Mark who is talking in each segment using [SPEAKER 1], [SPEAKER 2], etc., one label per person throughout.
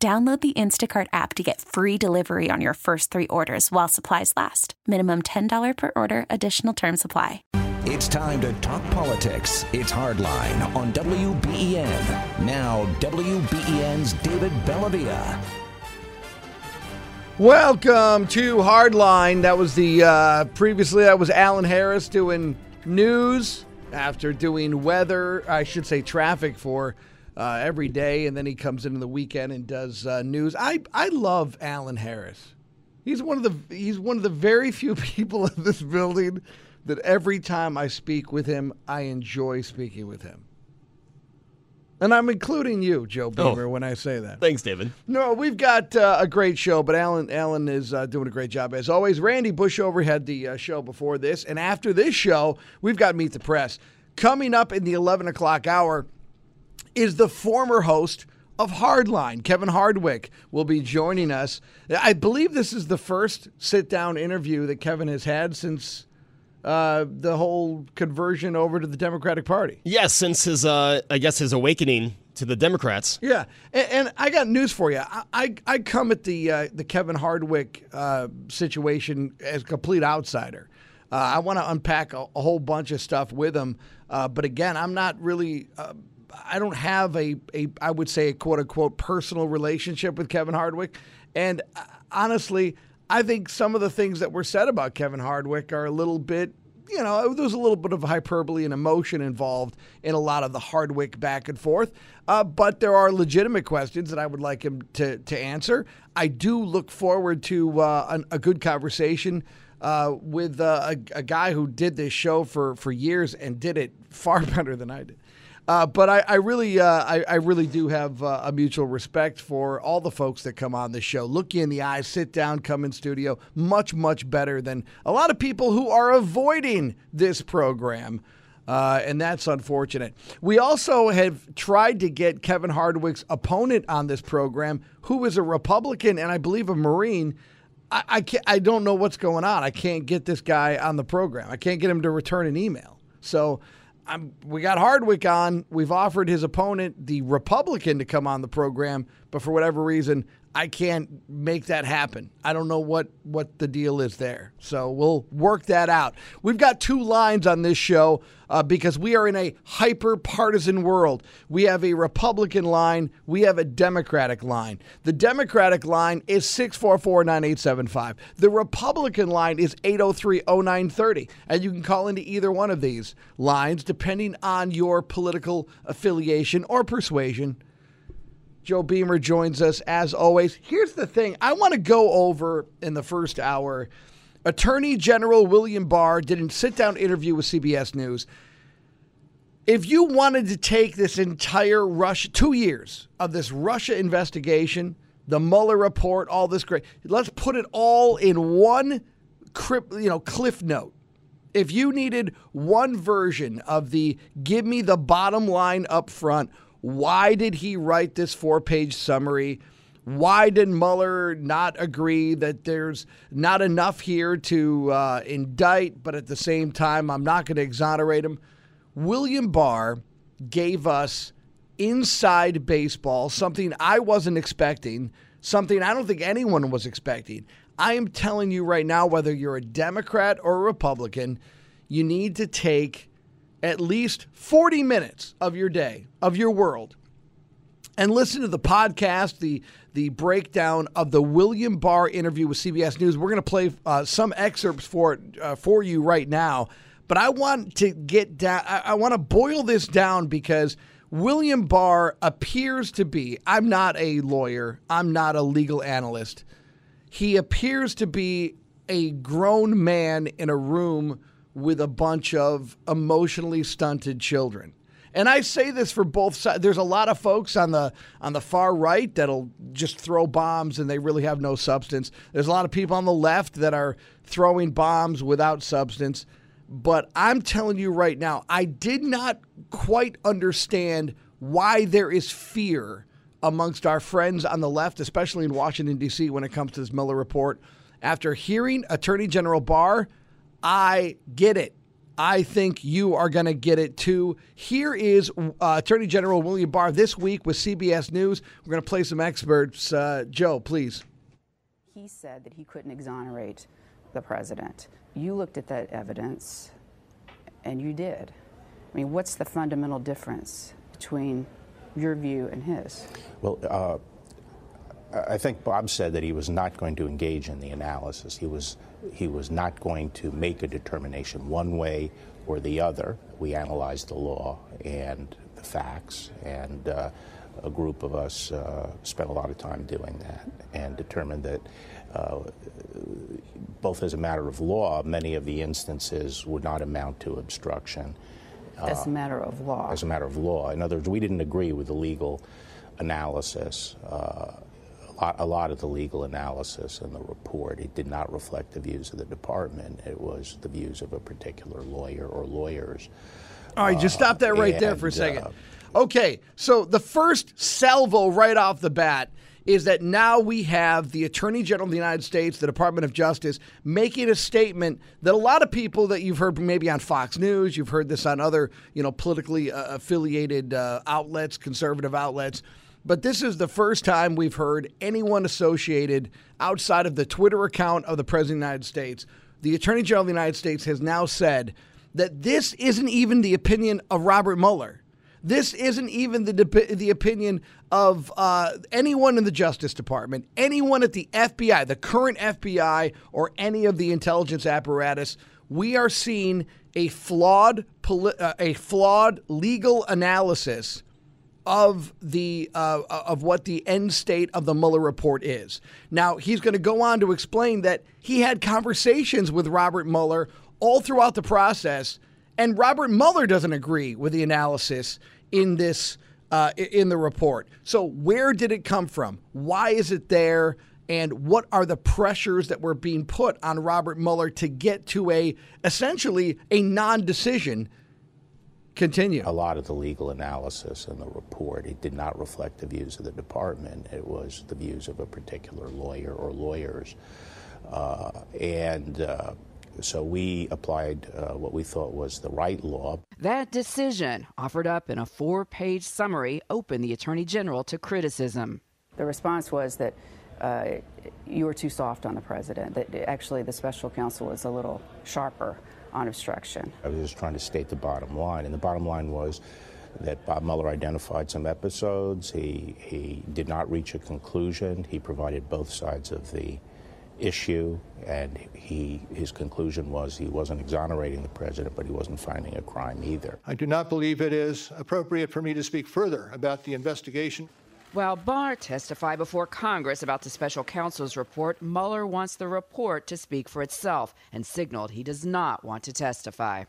[SPEAKER 1] Download the Instacart app to get free delivery on your first three orders while supplies last. Minimum $10 per order, additional term supply.
[SPEAKER 2] It's time to talk politics. It's Hardline on WBEN. Now, WBEN's David Bellavia.
[SPEAKER 3] Welcome to Hardline. That was the uh, previously that was Alan Harris doing news after doing weather, I should say traffic for uh, every day, and then he comes into the weekend and does uh, news. I I love Alan Harris. He's one of the he's one of the very few people in this building that every time I speak with him, I enjoy speaking with him. And I'm including you, Joe Beamer,
[SPEAKER 4] Oh.
[SPEAKER 3] when I say that.
[SPEAKER 4] Thanks, David.
[SPEAKER 3] No, we've got uh, a great show, but Alan Alan is uh, doing a great job as always. Randy Bushover had the uh, show before this, and after this show, we've got Meet the Press coming up in the 11 o'clock hour. Is the former host of Hardline, Kevin Hardwick, will be joining us. I believe this is the first sit down interview that Kevin has had since uh, the whole conversion over to the Democratic Party.
[SPEAKER 4] Yes, since his, uh, I guess, his awakening to the Democrats.
[SPEAKER 3] Yeah, and, and I got news for you. I I, I come at the uh, the Kevin Hardwick uh, situation as a complete outsider. Uh, I want to unpack a, a whole bunch of stuff with him, uh, but again, I'm not really. I don't have a, a I would say a quote unquote personal relationship with Kevin Hardwick, and uh, honestly, I think some of the things that were said about Kevin Hardwick are a little bit you know, there's a little bit of hyperbole and emotion involved in a lot of the Hardwick back and forth. Uh, but there are legitimate questions that I would like him to, to answer. I do look forward to uh, an, a good conversation uh, with uh, a, a guy who did this show for, for years and did it far better than I did. Uh, but I, I really, uh, I, I really do have uh, a mutual respect for all the folks that come on the show. Look you in the eyes, sit down, come in studio. Much, much better than a lot of people who are avoiding this program. Uh, and that's unfortunate. We also have tried to get Kevin Hardwick's opponent on this program, who is a Republican and I believe a Marine. I, I, can't, I don't know what's going on. I can't get this guy on the program. I can't get him to return an email. So I'm, we got Hardwick on. We've offered his opponent, the Republican, to come on the program, but for whatever reason, I can't make that happen. I don't know what what the deal is there. So we'll work that out. We've got two lines on this show uh, because we are in a hyper partisan world. We have a Republican line, we have a Democratic line. The Democratic line is 644 9875. The Republican line is 803 0930. And you can call into either one of these lines depending on your political affiliation or persuasion. Joe Beamer joins us as always. Here's the thing I want to go over in the first hour. Attorney General William Barr did a sit down interview with CBS News. If you wanted to take this entire Russia, two years of this Russia investigation, the Mueller report, all this great, let's put it all in one you know, cliff note. If you needed one version of the give me the bottom line up front, why did he write this four page summary? Why did Mueller not agree that there's not enough here to uh, indict, but at the same time, I'm not going to exonerate him? William Barr gave us inside baseball, something I wasn't expecting, something I don't think anyone was expecting. I am telling you right now, whether you're a Democrat or a Republican, you need to take at least 40 minutes of your day, of your world, and listen to the podcast, the the breakdown of the William Barr interview with CBS News. We're going to play uh, some excerpts for uh, for you right now, but I want to get down. I, I want to boil this down because William Barr appears to be. I'm not a lawyer. I'm not a legal analyst. He appears to be a grown man in a room with a bunch of emotionally stunted children. And I say this for both sides. There's a lot of folks on the on the far right that'll just throw bombs and they really have no substance. There's a lot of people on the left that are throwing bombs without substance. But I'm telling you right now, I did not quite understand why there is fear amongst our friends on the left, especially in Washington, D.C., when it comes to this Mueller report. After hearing Attorney General Barr, I get it. I think you are going to get it too. Here is uh, Attorney General William Barr this week with CBS News. We're going to play some experts. Uh, Joe, please.
[SPEAKER 5] He said that he couldn't exonerate the president. You looked at that evidence, and you did. I mean, what's the fundamental difference between your view and his?
[SPEAKER 6] Well, uh, I think Bob said that he was not going to engage in the analysis. He was he was not going to make a determination one way or the other. We analyzed the law and the facts, and uh, a group of us uh, spent a lot of time doing that and determined that. Uh, both as a matter of law, many of the instances would not amount to obstruction.
[SPEAKER 5] As a matter of law.
[SPEAKER 6] As a matter of law. In other words, we didn't agree with the legal analysis. Uh, a lot, a lot of the legal analysis in the report, it did not reflect the views of the department. It was the views of a particular lawyer or lawyers.
[SPEAKER 3] All right, just stop that right there for a second. Okay, so the first salvo right off the bat is that now we have the Attorney General of the United States, the Department of Justice, making a statement that a lot of people that you've heard maybe on Fox News, you've heard this on other, you know, politically uh, affiliated uh, outlets, conservative outlets, but this is the first time we've heard anyone associated outside of the Twitter account of the President of the United States. The Attorney General of the United States has now said that this isn't even the opinion of Robert Mueller. This isn't even the the opinion of uh, anyone in the Justice Department, anyone at the FBI, the current FBI, or any of the intelligence apparatus. We are seeing a flawed poli- uh, a flawed legal analysis of the uh, of what the end state of the Mueller report is. Now he's going to go on to explain that he had conversations with Robert Mueller all throughout the process, and Robert Mueller doesn't agree with the analysis in this uh, in the report. So where did it come from? Why is it there? And what are the pressures that were being put on Robert Mueller to get to a essentially a non-decision Continue.
[SPEAKER 6] A lot of the legal analysis in the report, it did not reflect the views of the department. It was the views of a particular lawyer or lawyers. Uh, and uh, so we applied uh, what we thought was the right law.
[SPEAKER 7] That decision, offered up in a four page summary, opened the Attorney General to criticism.
[SPEAKER 5] The response was that uh, you were too soft on the president, that actually the special counsel was a little sharper on obstruction.
[SPEAKER 6] I was just trying to state the bottom line, and the bottom line was that Bob Mueller identified some episodes. He, he did not reach a conclusion. He provided both sides of the issue, and he, his conclusion was he wasn't exonerating the president, but he wasn't finding a crime either.
[SPEAKER 8] I do not believe it is appropriate for me to speak further about the investigation.
[SPEAKER 7] While Barr testified before Congress about the special counsel's report, Mueller wants the report to speak for itself and signaled he does not want to testify.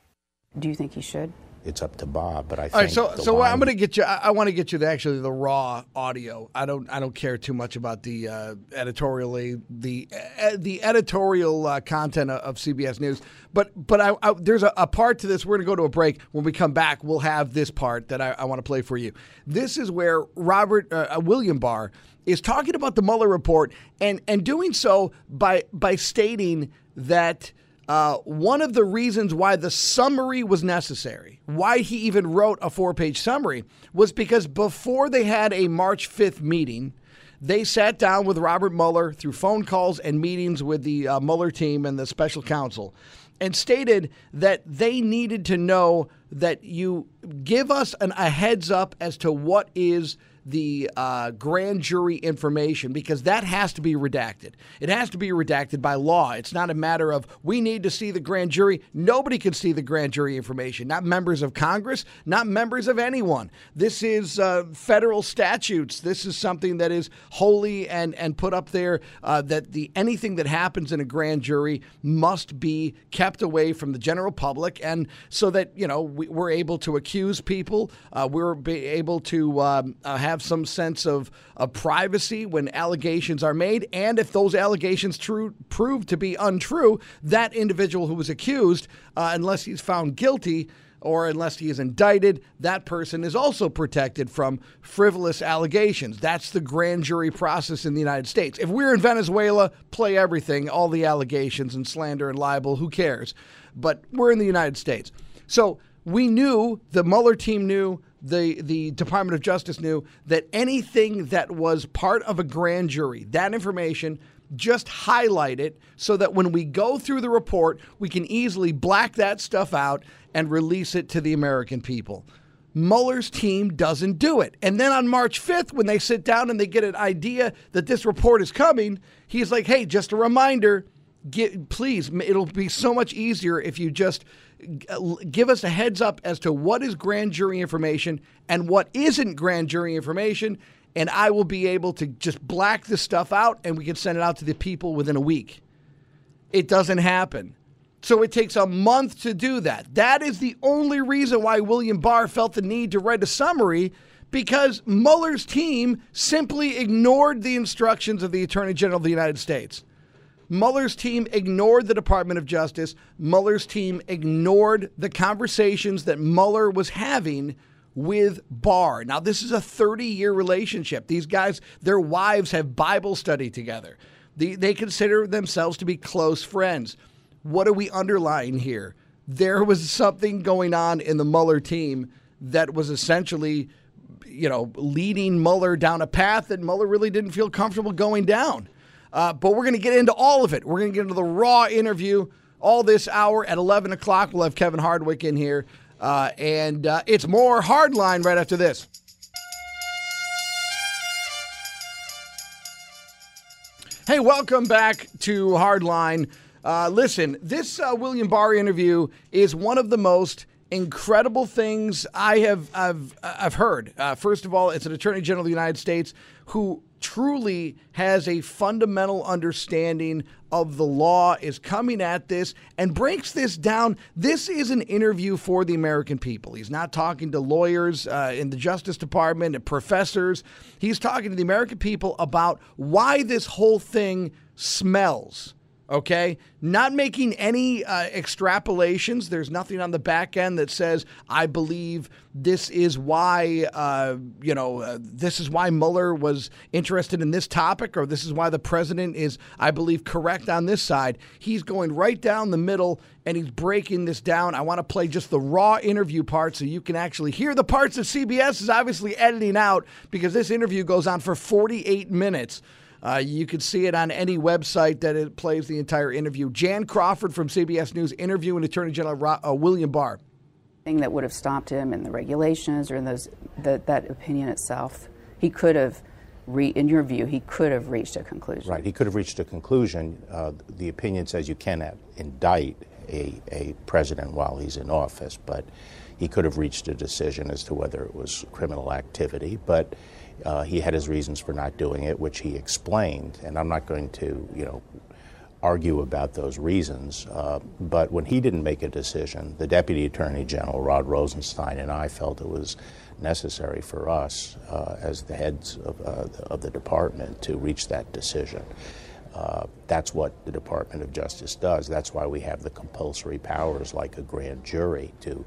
[SPEAKER 5] Do you think he should?
[SPEAKER 6] It's up to Bob, but I think.
[SPEAKER 3] All right, so so
[SPEAKER 6] line...
[SPEAKER 3] I'm going to get you. I, I want to get you the, actually the raw audio. I don't I don't care too much about the uh, editorially the uh, the editorial uh, content of, of, CBS News, but but I, I, there's a, a, part to this. We're going to go to a break. When we come back, we'll have this part that I, I want to play for you. This is where Robert uh, uh, William Barr is talking about the Mueller report and and doing so by by stating that uh, one of the reasons why the summary was necessary, why he even wrote a four page summary, was because before they had a March 5th meeting, they sat down with Robert Mueller through phone calls and meetings with the uh, Mueller team and the special counsel and stated that they needed to know that you give us an, a heads up as to what is the uh, grand jury information because that has to be redacted. It has to be redacted by law. It's not a matter of we need to see the grand jury. Nobody can see the grand jury information, not members of Congress, not members of anyone. This is uh, federal statutes. This is something that is holy and, and put up there uh, that the anything that happens in a grand jury must be kept away from the general public and so that, you know, we, are able to accuse people. Uh, we're able to um, uh, have some sense of, of privacy when allegations are made. And if those allegations true, prove to be untrue, that individual who was accused, uh, unless he's found guilty, or unless he is indicted, that person is also protected from frivolous allegations. That's the grand jury process in the United States. If we're in Venezuela, play everything, all the allegations and slander and libel, who cares? But we're in the United States. So we knew, the Mueller team knew, the, the Department of Justice knew that anything that was part of a grand jury, that information, just highlight it so that when we go through the report, we can easily black that stuff out and release it to the American people. Mueller's team doesn't do it. And then on March 5th, when they sit down and they get an idea that this report is coming, he's like, hey, just a reminder, get, please, it'll be so much easier if you just give us a heads up as to what is grand jury information and what isn't grand jury information, and I will be able to just black this stuff out and we can send it out to the people within a week. It doesn't happen. So it takes a month to do that. That is the only reason why William Barr felt the need to write a summary because Mueller's team simply ignored the instructions of the Attorney General of the United States. Mueller's team ignored the Department of Justice. Mueller's team ignored the conversations that Mueller was having with Barr. Now, this is a 30 year relationship. These guys, their wives have Bible study together. They, they consider themselves to be close friends. What are we underlying here? There was something going on in the Mueller team that was essentially, you know, leading Mueller down a path that Mueller really didn't feel comfortable going down. Uh, but we're going to get into all of it. We're going to get into the raw interview all this hour at 11 o'clock. We'll have Kevin Hardwick in here. Uh, and uh, it's more hardline right after this. Hey, welcome back to Hardline. Uh, listen, this uh, William Barr interview is one of the most incredible things I have I've I've heard. Uh, first of all, it's an Attorney General of the United States who truly has a fundamental understanding of the law, is coming at this and breaks this down. This is an interview for the American people. He's not talking to lawyers uh, in the Justice Department and professors. He's talking to the American people about why this whole thing smells okay? Not making any uh, extrapolations. There's nothing on the back end that says, I believe this is why, uh, you know, uh, this is why Mueller was interested in this topic, or this is why the president is, I believe, correct on this side. He's going right down the middle and he's breaking this down. I want to play just the raw interview part so you can actually hear the parts that CBS is obviously editing out because this interview goes on for 48 minutes. Uh, you can see it on any website that it plays the entire interview. Jan Crawford from CBS News interviewing Attorney General uh, William Barr.
[SPEAKER 5] Thing that would have stopped him in the regulations or in those the, that opinion itself, he could have. Re, in your view, he could have reached a conclusion.
[SPEAKER 6] Right, he could have reached a conclusion. Uh, the opinion says you cannot indict a, a president while he's in office, but he could have reached a decision as to whether it was criminal activity. But uh, he had his reasons for not doing it, which he explained, and I'm not going to, you know, argue about those reasons. Uh, but when he didn't make a decision, the Deputy Attorney General, Rod Rosenstein, and I felt it was necessary for us, uh, as the heads of, uh, of, the department, to reach that decision. Uh, that's what the Department of Justice does. That's why we have the compulsory powers like a grand jury to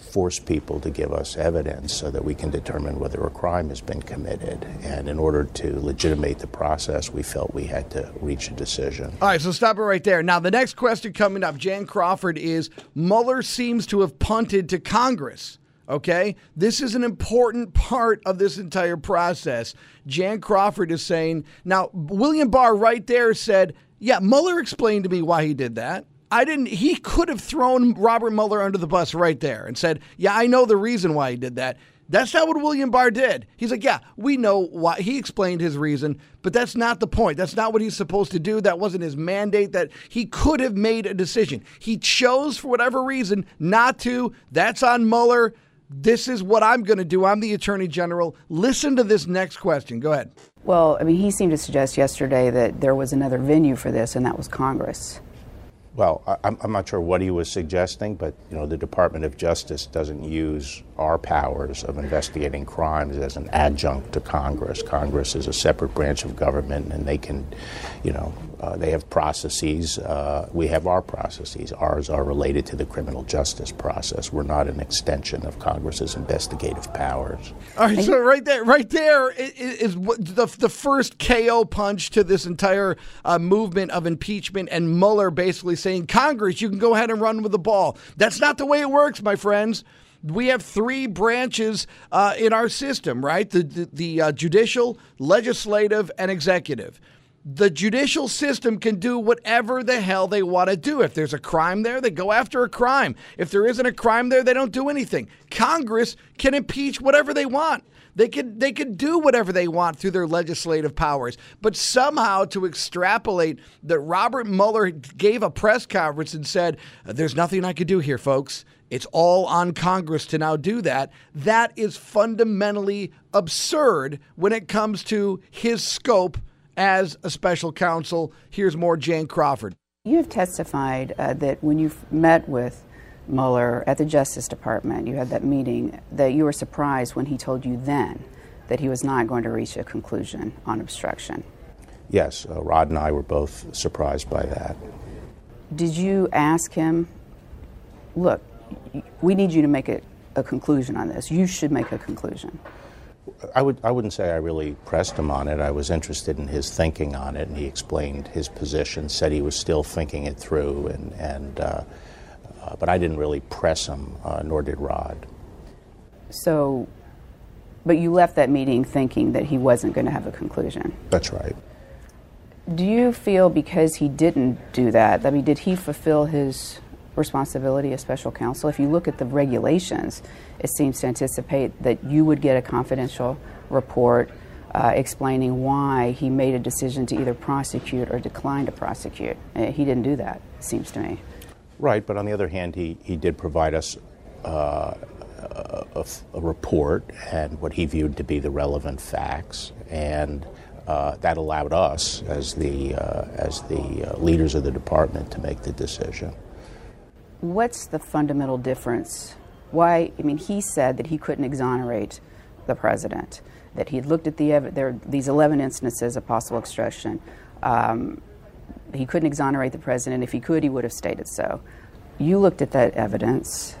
[SPEAKER 6] force people to give us evidence so that we can determine whether a crime has been committed. And in order to legitimate the process, we felt we had to reach a decision.
[SPEAKER 3] All right, so stop it right there. Now, the next question coming up, Jan Crawford, is Mueller seems to have punted to Congress. Okay? This is an important part of this entire process. Jan Crawford is saying, now, William Barr right there said, yeah, Mueller explained to me why he did that. I didn't. He could have thrown Robert Mueller under the bus right there and said, "Yeah, I know the reason why he did that." That's not what William Barr did. He's like, yeah, we know why. He explained his reason, but that's not the point. That's not what he's supposed to do. That wasn't his mandate. That he could have made a decision. He chose, for whatever reason, not to. That's on Mueller. This is what I'm going to do. I'm the Attorney General. Listen to this next question. Go ahead.
[SPEAKER 5] Well, I mean, he seemed to suggest yesterday that there was another venue for this, and that was Congress.
[SPEAKER 6] Well, I, I'm not sure what he was suggesting, but you know, the Department of Justice doesn't use our powers of investigating crimes as an adjunct to Congress. Congress is a separate branch of government, and they can, you know, uh, they have processes. Uh, we have our processes. Ours are related to the criminal justice process. We're not an extension of Congress's investigative powers.
[SPEAKER 3] All right, so right there, right there is, the the first KO punch to this entire uh, movement of impeachment, and Mueller basically saying, "Congress, you can go ahead and run with the ball." That's not the way it works, my friends we have three branches uh, in our system, right? The the, the uh, judicial, legislative, and executive the judicial system can do whatever the hell they want to do. If there's a crime there, they go after a crime. If there isn't a crime there, they don't do anything. Congress can impeach whatever they want. They could they could do whatever they want through their legislative powers. But somehow to extrapolate that Robert Mueller gave a press conference and said, "There's nothing I could do here, folks. It's all on Congress to now do that." That is fundamentally absurd when it comes to his scope as a special counsel. Here's more Jane Crawford.
[SPEAKER 5] You have testified uh, that when you met with Mueller at the Justice Department, you had that meeting, that you were surprised when he told you then that he was not going to reach a conclusion on obstruction.
[SPEAKER 6] Yes, uh, Rod and I were both surprised by that.
[SPEAKER 5] Did you ask him, look, we need you to make a, a conclusion on this. You should make a conclusion.
[SPEAKER 6] I would I wouldn't say I really pressed him on it. I was interested in his thinking on it, and he explained his position. Said he was still thinking it through, and and uh, uh, but I didn't really press him, uh, nor did Rod.
[SPEAKER 5] So, but you left that meeting thinking that he wasn't going to have a conclusion.
[SPEAKER 6] That's right.
[SPEAKER 5] Do you feel because he didn't do that? I mean, did he fulfill his responsibility as special counsel. If you look at the regulations, it seems to anticipate that you would get a confidential report uh, explaining why he made a decision to either prosecute or decline to prosecute. Uh, he didn't do that, it seems to me.
[SPEAKER 6] Right, but on the other hand, he, he did provide us uh, a, a, a, report and what he viewed to be the relevant facts, and uh, that allowed us, as the, uh, as the uh, leaders of the department, to make the decision
[SPEAKER 5] what's the fundamental difference? Why? I mean, he said that he couldn't exonerate the president, that he looked at the there these 11 instances of possible obstruction. Um, he couldn't exonerate the president. If he could, he would have stated so. You looked at that evidence,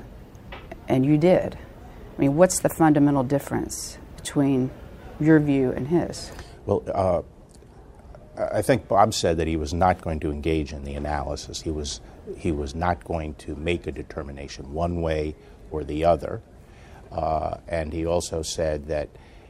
[SPEAKER 5] and you did. I mean, what's the fundamental difference between your view and his?
[SPEAKER 6] Well, uh, I think Bob said that he was not going to engage in the analysis. He was he was not going to make a determination one way or the other. Uh, and he also said that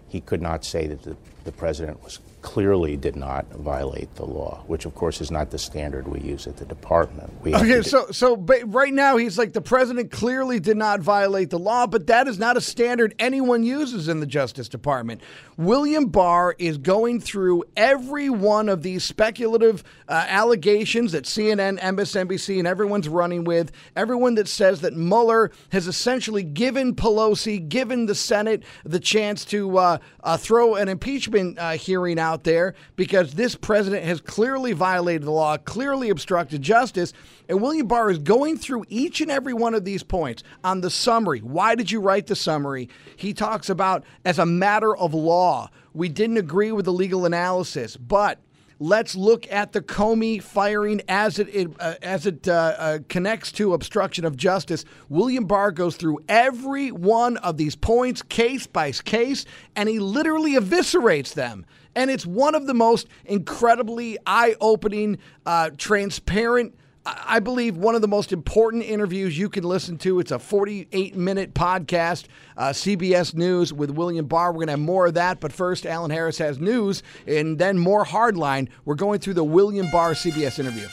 [SPEAKER 6] he could not say that the, the president was clearly did not violate the law, which of course is not the standard we use at the department.
[SPEAKER 3] We okay, so so right now he's like the president clearly did not violate the law, but that is not a standard anyone uses in the Justice Department. William Barr is going through every one of these speculative uh, allegations that CNN, MSNBC, and everyone's running with. Everyone that says that Mueller has essentially given Pelosi, given the Senate the chance to uh, uh, throw an impeachment uh, hearing out out there because this president has clearly violated the law, clearly obstructed justice. And William Barr is going through each and every one of these points on the summary. Why did you write the summary? He talks about as a matter of law. We didn't agree with the legal analysis, but let's look at the Comey firing as it, it uh, as it uh, uh, connects to obstruction of justice. William Barr goes through every one of these points, case by case, and he literally eviscerates them. And it's one of the most incredibly eye opening, uh, transparent, I believe one of the most important interviews you can listen to. It's a 48 minute podcast, uh, CBS News with William Barr. We're going to have more of that. But first, Alan Harris has news and then more hardline. We're going through the William Barr CBS interview.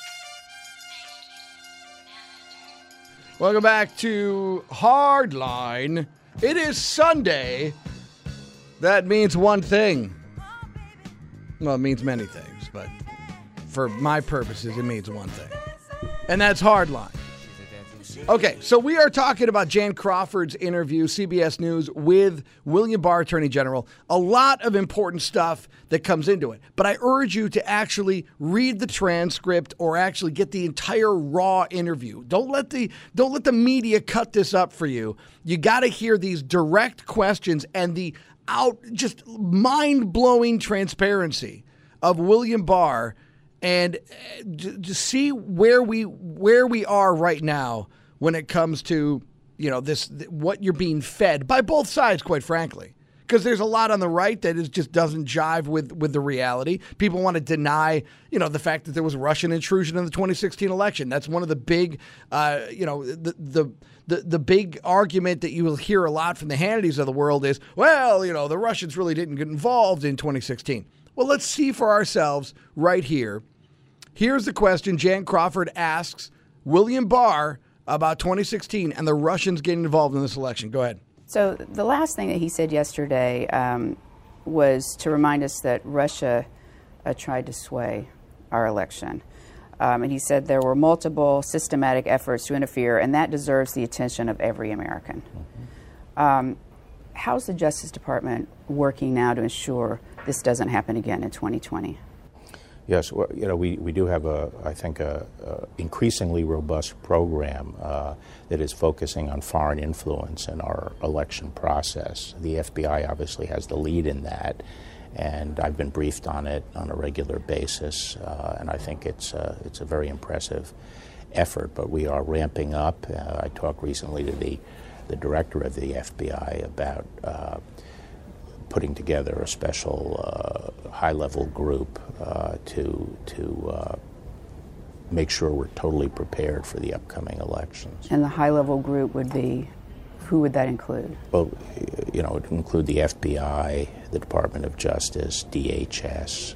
[SPEAKER 3] Welcome back to Hardline. It is Sunday. That means one thing. Well, it means many things, but for my purposes, it means one thing. And that's hardline. Okay, so we are talking about Jan Crawford's interview, CBS News, with William Barr, Attorney General. A lot of important stuff that comes into it. But I urge you to actually read the transcript or actually get the entire raw interview. Don't let the don't let the media cut this up for you. You got to hear these direct questions and the out just mind-blowing transparency of William Barr and uh, to see where we where we are right now when it comes to you know this what you're being fed by both sides quite frankly because there's a lot on the right that is just doesn't jive with with the reality. People want to deny, you know, the fact that there was Russian intrusion in the 2016 election. That's one of the big, uh, you know, the the. The, the big argument that you will hear a lot from the Hannitys of the world is, well, you know, the Russians really didn't get involved in 2016. Well, let's see for ourselves right here. Here's the question Jan Crawford asks William Barr about 2016 and the Russians getting involved in this election. Go ahead.
[SPEAKER 5] So, the last thing that he said yesterday um, was to remind us that Russia uh, tried to sway our election. Um, and he said there were multiple systematic efforts to interfere, and that deserves the attention of every American. Mm-hmm. Um, how's the Justice Department working now to ensure this doesn't happen again in 2020?
[SPEAKER 6] Yes, well, you know, we, we do have a, I think, a, a increasingly robust program uh, that is focusing on foreign influence in our election process. The FBI obviously has the lead in that, and I've been briefed on it on a regular basis, uh, and I think it's, uh, it's a very impressive effort, but we are ramping up. Uh, I talked recently to the, the director of the FBI about uh, putting together a special uh, high-level group uh, to to uh, make sure we're totally prepared for the upcoming elections.
[SPEAKER 5] And the high-level group would be, who would that include?
[SPEAKER 6] Well, you know, it would include the FBI, the Department of Justice, DHS.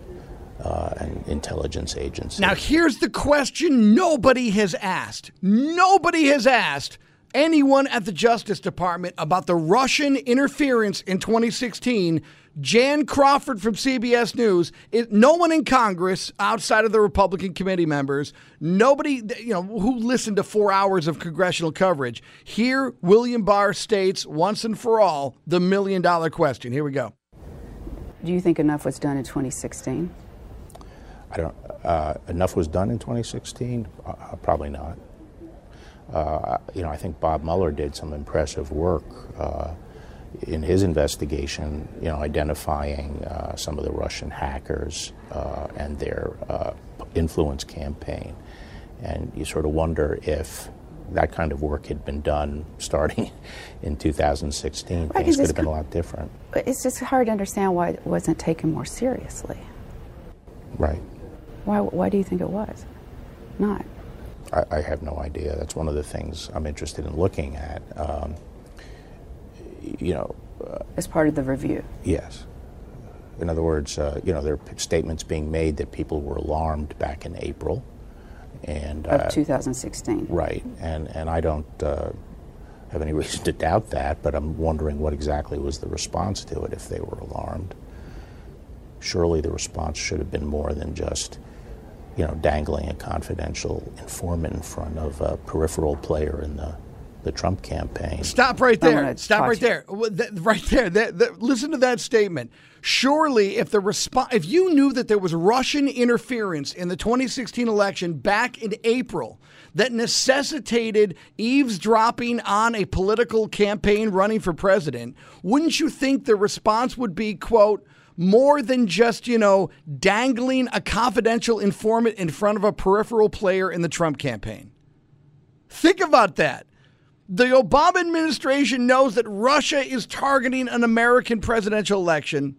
[SPEAKER 6] Uh, and intelligence agencies.
[SPEAKER 3] Now, here's the question nobody has asked. Nobody has asked anyone at the Justice Department about the Russian interference in 2016. Jan Crawford from CBS News. It, no one in Congress outside of the Republican committee members, nobody you know who listened to four hours of congressional coverage. Here, William Barr states once and for all the million dollar question. Here we go.
[SPEAKER 5] Do you think enough was done in 2016?
[SPEAKER 6] I don't. Uh, enough was done in 2016. Uh, probably not. Uh, you know, I think Bob Mueller did some impressive work uh, in his investigation, you know, identifying uh, some of the Russian hackers uh, and their uh, influence campaign. And you sort of wonder if that kind of work had been done starting in 2016, right, things could have been a lot different.
[SPEAKER 5] It's just hard to understand why it wasn't taken more seriously.
[SPEAKER 6] Right.
[SPEAKER 5] Why, why do you think it was not?
[SPEAKER 6] I, I, have no idea. That's one of the things I'm interested in looking at. Um, you know,
[SPEAKER 5] uh, as part of the review.
[SPEAKER 6] Yes. In other words, uh, you know, there are statements being made that people were alarmed back in April, and
[SPEAKER 5] of uh, 2016.
[SPEAKER 6] Right, and and I don't uh, have any reason to doubt that, but I'm wondering what exactly was the response to it if they were alarmed. Surely the response should have been more than just you know, dangling a confidential informant in front of a peripheral player in the the Trump campaign.
[SPEAKER 3] Stop right there. Stop right there. Right there. That, that, listen to that statement. Surely, if the resp- if you knew that there was Russian interference in the 2016 election back in April that necessitated eavesdropping on a political campaign running for president, wouldn't you think the response would be, quote, more than just, you know, dangling a confidential informant in front of a peripheral player in the Trump campaign. Think about that. The Obama administration knows that Russia is targeting an American presidential election,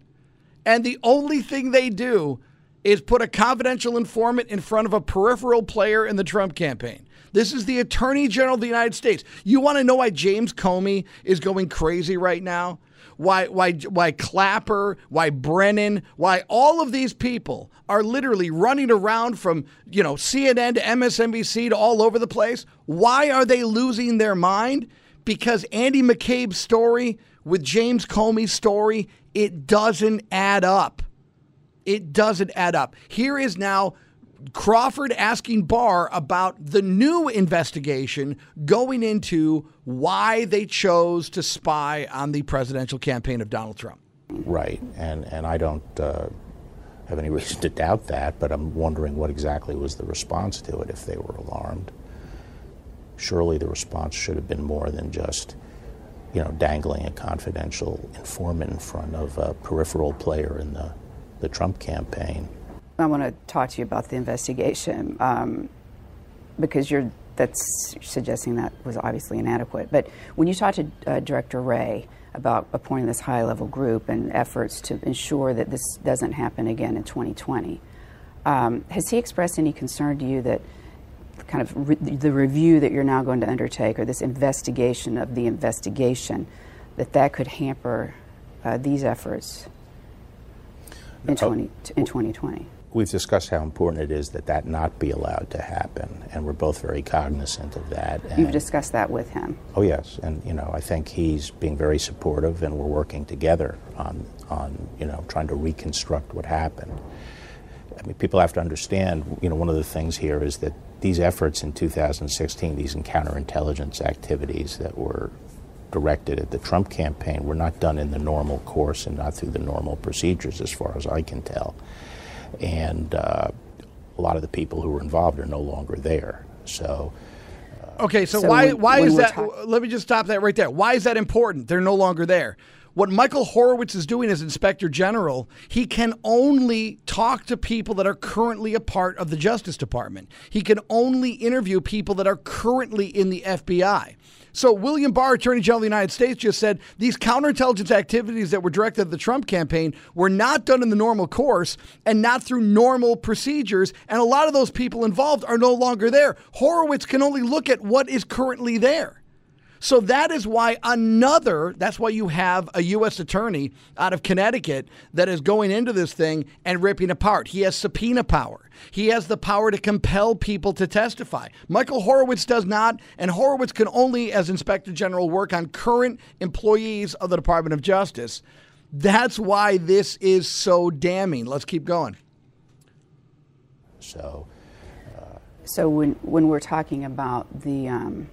[SPEAKER 3] and the only thing they do is put a confidential informant in front of a peripheral player in the Trump campaign. This is the Attorney General of the United States. You want to know why James Comey is going crazy right now? Why why why Clapper, why Brennan, why all of these people are literally running around from, you know, CNN to MSNBC to all over the place. Why are they losing their mind? because Andy McCabe's story with James Comey's story, it doesn't add up. It doesn't add up. Here is now Crawford asking Barr about the new investigation going into why they chose to spy on the presidential campaign of Donald Trump.
[SPEAKER 6] Right, and and I don't uh, have any reason to doubt that, but I'm wondering what exactly was the response to it if they were alarmed. Surely the response should have been more than just, you know, dangling a confidential informant in front of a peripheral player in the, the Trump campaign.
[SPEAKER 5] I want to talk to you about the investigation um, because you're that's suggesting that was obviously inadequate. But when you talked to uh, Director Wray about appointing this high level group and efforts to ensure that this doesn't happen again in 2020, um, has he expressed any concern to you that kind of re- the review that you're now going to undertake or this investigation of the investigation that that could hamper uh, these efforts in, 20, in 2020?
[SPEAKER 6] We've discussed how important it is that that not be allowed to happen, and we're both very cognizant of that.
[SPEAKER 5] You've discussed that with him.
[SPEAKER 6] Oh yes, and you know I think he's being very supportive, and we're working together on on you know trying to reconstruct what happened. I mean, people have to understand. You know, one of the things here is that these efforts in 2016, these counterintelligence activities that were directed at the Trump campaign, were not done in the normal course and not through the normal procedures, as far as I can tell and uh, a lot of the people who were involved are no longer there. So.
[SPEAKER 3] Uh, okay, so, so why when, why when is that? Ta- let me just stop that right there. Why is that important? They're no longer there. What Michael Horowitz is doing as Inspector General, he can only talk to people that are currently a part of the Justice Department. He can only interview people that are currently in the FBI. So William Barr, Attorney General of the United States, just said these counterintelligence activities that were directed at the Trump campaign were not done in the normal course and not through normal procedures. And a lot of those people involved are no longer there. Horowitz can only look at what is currently there. So that is why another, that's why you have a U.S. attorney out of Connecticut that is going into this thing and ripping apart. He has subpoena power. He has the power to compel people to testify. Michael Horowitz does not, and Horowitz can only, as Inspector General, work on current employees of the Department of Justice. That's why this is so damning. Let's keep going.
[SPEAKER 6] So,
[SPEAKER 5] uh, so when when we're talking about the um,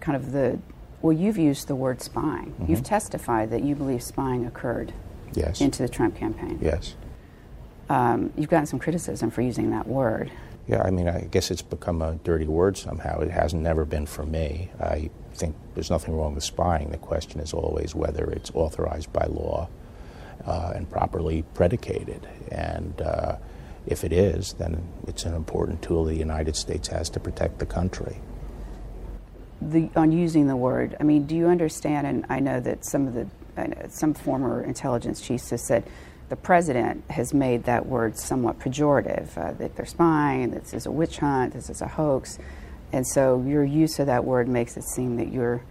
[SPEAKER 5] kind of the well, you've used the word spying. Mm-hmm. You've testified that you believe spying occurred
[SPEAKER 6] yes.
[SPEAKER 5] into the Trump campaign.
[SPEAKER 6] Yes.
[SPEAKER 5] Um, you've gotten some criticism for using that word.
[SPEAKER 6] Yeah, I mean, I guess it's become a dirty word somehow. It hasn't never been for me. I think there's nothing wrong with spying. The question is always whether it's authorized by law uh, and properly predicated. And uh, if it is, then it's an important tool the United States has to protect the country
[SPEAKER 5] the, on using the word, I mean, do you understand? And I know that some of the some former intelligence chiefs have said the president has made that word somewhat pejorative. Uh, that they're spying. This is a witch hunt. This is a hoax. And so your use of that word makes it seem that you're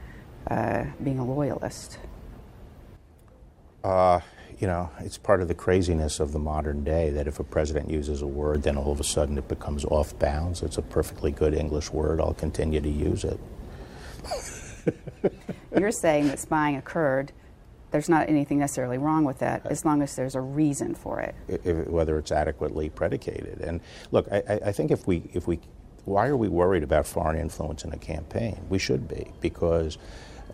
[SPEAKER 5] uh, being a loyalist.
[SPEAKER 6] Uh, you know, it's part of the craziness of the modern day that if a president uses a word, then all of a sudden it becomes off bounds. It's a perfectly good English word. I'll continue to use it.
[SPEAKER 5] You're saying that spying occurred. There's not anything necessarily wrong with that, as long as there's a reason for it.
[SPEAKER 6] If, whether it's adequately predicated. And look, I, I think if we, if we, why are we worried about foreign influence in a campaign? We should be, because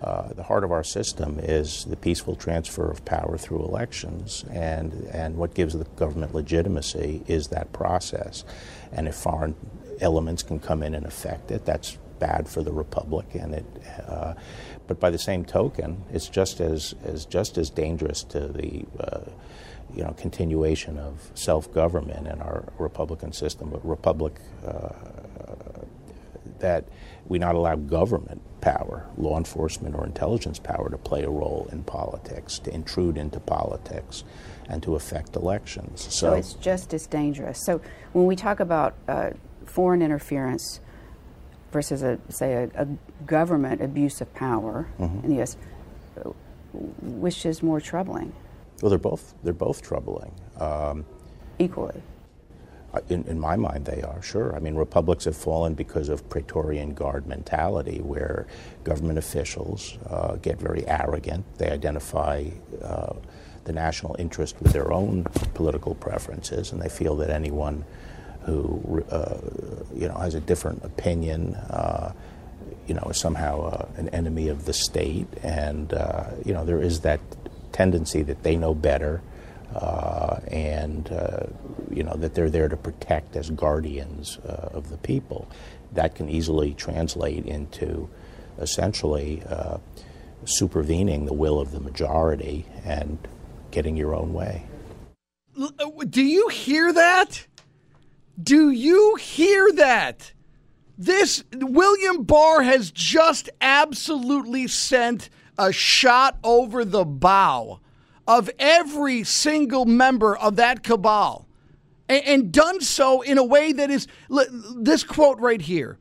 [SPEAKER 6] uh, the heart of our system is the peaceful transfer of power through elections, and, and what gives the government legitimacy is that process. And if foreign elements can come in and affect it, that's bad for the republic, and it. Uh, but by the same token, it's just as, as just as dangerous to the. Uh, you know, continuation of self-government in our republican system, but republic uh, that we not allow government power, law enforcement or intelligence power, to play a role in politics, to intrude into politics, and to affect elections.
[SPEAKER 5] So, so it's just as dangerous. So when we talk about uh, foreign interference versus a say a, a government abuse of power mm-hmm. in the U.S., which is more troubling?
[SPEAKER 6] Well, they're both they're both troubling. Um,
[SPEAKER 5] Equally.
[SPEAKER 6] In, in, my mind, they are, sure. I mean, republics have fallen because of Praetorian Guard mentality, where government officials uh, get very arrogant. They identify uh, the national interest with their own political preferences, and they feel that anyone who, uh, you know, has a different opinion, uh, you know, is somehow uh, an enemy of the state. And, uh, you know, there is that tendency that they know better uh, and uh, you know that they're there to protect as guardians of the people. That can easily translate into essentially supervening the will of the majority and getting your own way.
[SPEAKER 3] Do you hear that? Do you hear that? This William Barr has just absolutely sent a shot over the bow of every single member of that cabal and, and done so in a way that is this quote right here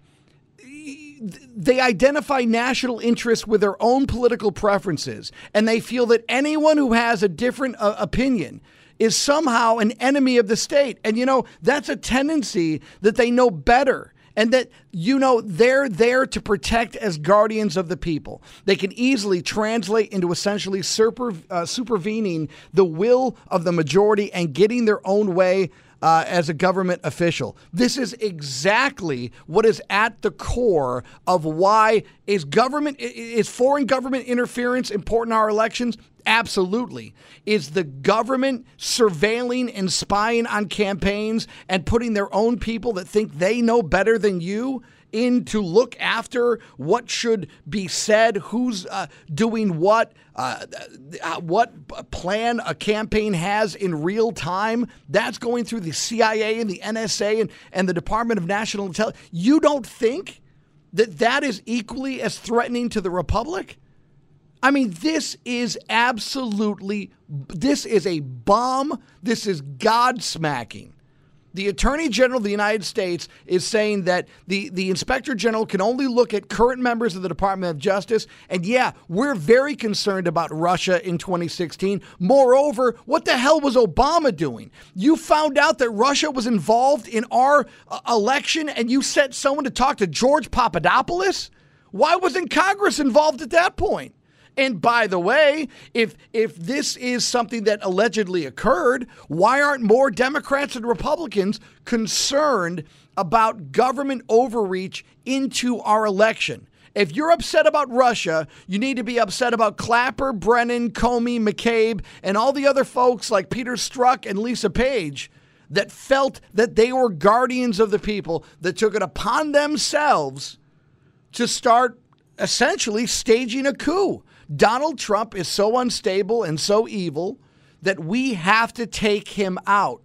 [SPEAKER 3] they identify national interests with their own political preferences, and they feel that anyone who has a different uh, opinion is somehow an enemy of the state. And you know, that's a tendency that they know better and that you know they're there to protect as guardians of the people. They can easily translate into essentially super, uh, supervening the will of the majority and getting their own way. Uh, as a government official. This is exactly what is at the core of why is government is foreign government interference important in our elections? Absolutely. Is the government surveilling and spying on campaigns and putting their own people that think they know better than you in to look after what should be said, who's uh, doing what, uh, uh, what plan a campaign has in real time? That's going through the CIA and the NSA and, and the Department of National Intelligence. You don't think that that is equally as threatening to the Republic? I mean, this is absolutely, this is a bomb. This is God smacking. The Attorney General of the United States is saying that the, the Inspector General can only look at current members of the Department of Justice. And yeah, we're very concerned about Russia in 2016. Moreover, what the hell was Obama doing? You found out that Russia was involved in our uh, election and you sent someone to talk to George Papadopoulos? Why wasn't Congress involved at that point? And by the way, if if this is something that allegedly occurred, why aren't more Democrats and Republicans concerned about government overreach into our election? If you're upset about Russia, you need to be upset about Clapper, Brennan, Comey, McCabe, and all the other folks like Peter Strzok and Lisa Page that felt that they were guardians of the people that took it upon themselves to start essentially staging a coup. Donald Trump is so unstable and so evil that we have to take him out.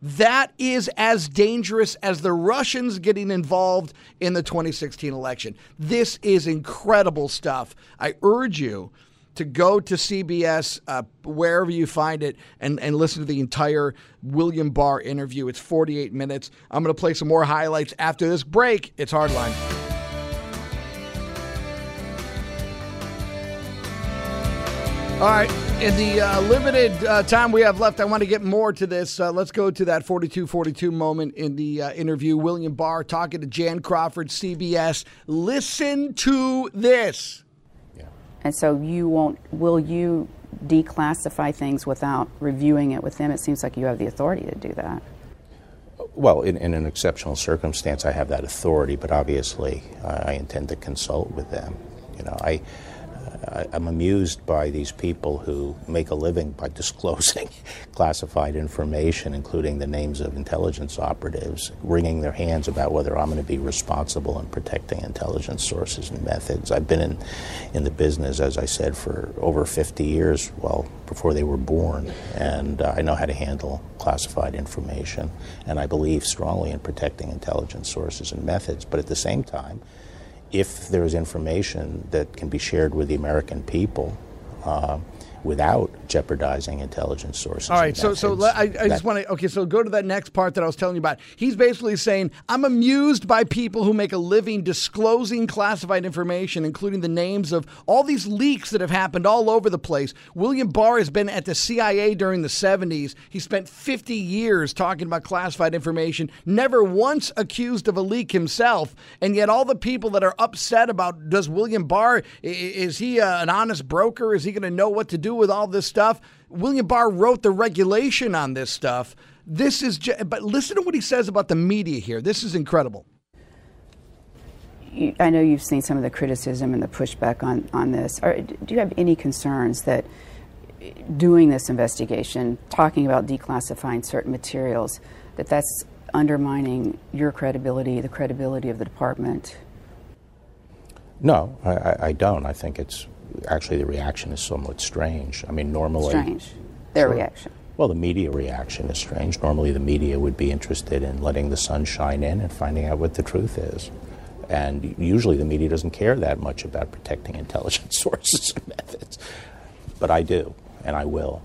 [SPEAKER 3] That is as dangerous as the Russians getting involved in the 2016 election. This is incredible stuff. I urge you to go to CBS, uh, wherever you find it, and, and listen to the entire William Barr interview. It's 48 minutes. I'm going to play some more highlights after this break. It's Hardline. All right. In the uh, limited uh, time we have left, I want to get more to this. Uh, let's go to that 42 42 moment in the uh, interview. William Barr talking to Jan Crawford, CBS. Listen to this.
[SPEAKER 5] Yeah. And so you won't, will you declassify things without reviewing it with them? It seems like you have the authority to do that.
[SPEAKER 6] Well, in, in an exceptional circumstance, I have that authority, but obviously I intend to consult with them. You know, I. I'm amused by these people who make a living by disclosing classified information, including the names of intelligence operatives, wringing their hands about whether I'm going to be responsible in protecting intelligence sources and methods. I've been in, in the business, as I said, for over 50 years, well, before they were born, and uh, I know how to handle classified information, and I believe strongly in protecting intelligence sources and methods, but at the same time, if there is information that can be shared with the American people, uh, without jeopardizing intelligence sources.
[SPEAKER 3] All right, so so I, I just want to okay, so go to that next part that I was telling you about. He's basically saying I'm amused by people who make a living disclosing classified information, including the names of all these leaks that have happened all over the place. William Barr has been at the CIA during the 70s. He spent 50 years talking about classified information, never once accused of a leak himself, and yet all the people that are upset about does William Barr is he uh, an honest broker? Is he going to know what to do with all this stuff? William Barr wrote the regulation on this stuff. This is, just, but listen to what he says about the media here. This is incredible.
[SPEAKER 5] I know you've seen some of the criticism and the pushback on, on this. Are, do you have any concerns that uh, doing this investigation, talking about declassifying certain materials, that that's undermining your credibility, the credibility of the department?
[SPEAKER 6] No, I, I don't. I think it's actually the reaction is somewhat strange. I mean, normally.
[SPEAKER 5] Strange. Their
[SPEAKER 6] sure.
[SPEAKER 5] reaction.
[SPEAKER 6] Well, the media reaction is strange. Normally, the media would be interested in letting the sun shine in and finding out what the truth is. And usually, the media doesn't care that much about protecting intelligence sources and methods. But I do, and I will.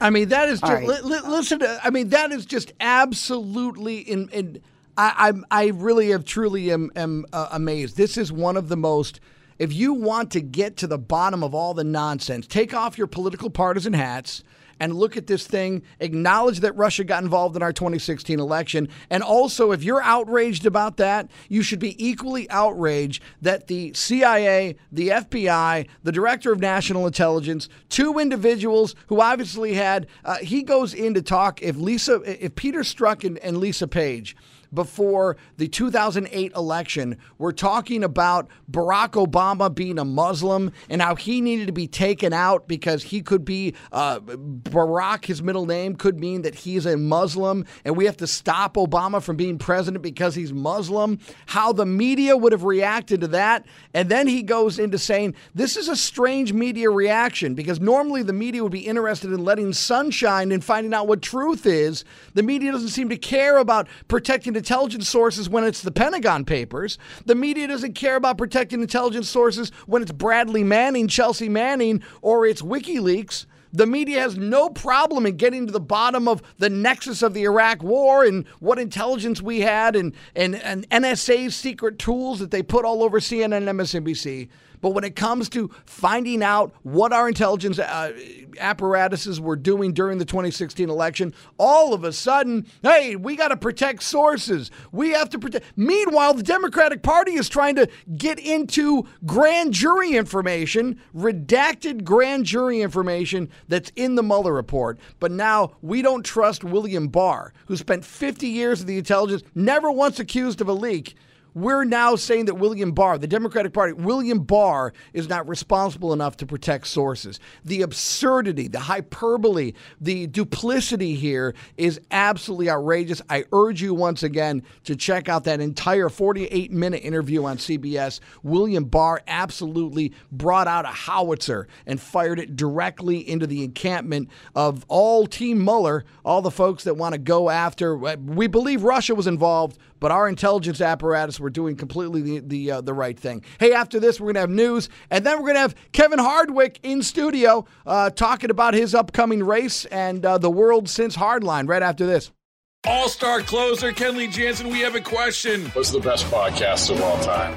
[SPEAKER 3] I mean, that is just. Right. Li- li- listen, to, I mean, that is just absolutely in. in I, I, I really have truly am, am uh, amazed. This is one of the most if you want to get to the bottom of all the nonsense, take off your political partisan hats and look at this thing, acknowledge that Russia got involved in our 2016 election. And also, if you're outraged about that, you should be equally outraged that the CIA, the FBI, the Director of National Intelligence, two individuals who obviously had, uh, he goes in to talk if Lisa, if Peter Strzok and, and Lisa Page, before the 2008 election were talking about Barack Obama being a Muslim and how he needed to be taken out because he could be, uh, Barack, his middle name, could mean that he's a Muslim and we have to stop Obama from being president because he's Muslim. How the media would have reacted to that. And then he goes into saying, this is a strange media reaction because normally the media would be interested in letting sunshine and finding out what truth is. The media doesn't seem to care about protecting intelligence sources when it's the Pentagon Papers. The media doesn't care about protecting intelligence sources when it's Bradley Manning, Chelsea Manning, or it's WikiLeaks. The media has no problem in getting to the bottom of the nexus of the Iraq War and what intelligence we had and, and, and NSA's secret tools that they put all over CNN and MSNBC. But when it comes to finding out what our intelligence uh, apparatuses were doing during the 2016 election, all of a sudden, hey, we got to protect sources. We have to protect. Meanwhile, the Democratic Party is trying to get into grand jury information, redacted grand jury information that's in the Mueller report. But now we don't trust William Barr, who spent 50 years in the intelligence, never once accused of a leak we're now saying that William Barr, the Democratic Party, William Barr is not responsible enough to protect sources. The absurdity, the hyperbole, the duplicity here is absolutely outrageous. I urge you once again to check out that entire 48 minute interview on CBS. William Barr absolutely brought out a howitzer and fired it directly into the encampment of all Team Mueller, all the folks that want to go after. Uh, we believe Russia was involved, but our intelligence apparatus were doing completely the the, uh, the right thing. Hey, after this, we're going to have news, and then we're going to have Kevin Hardwick in studio uh, talking about his upcoming race and uh, the world since Hardline. Right after this.
[SPEAKER 9] All star closer Kenley Jansen, we have a question.
[SPEAKER 10] What's the best podcast of all time?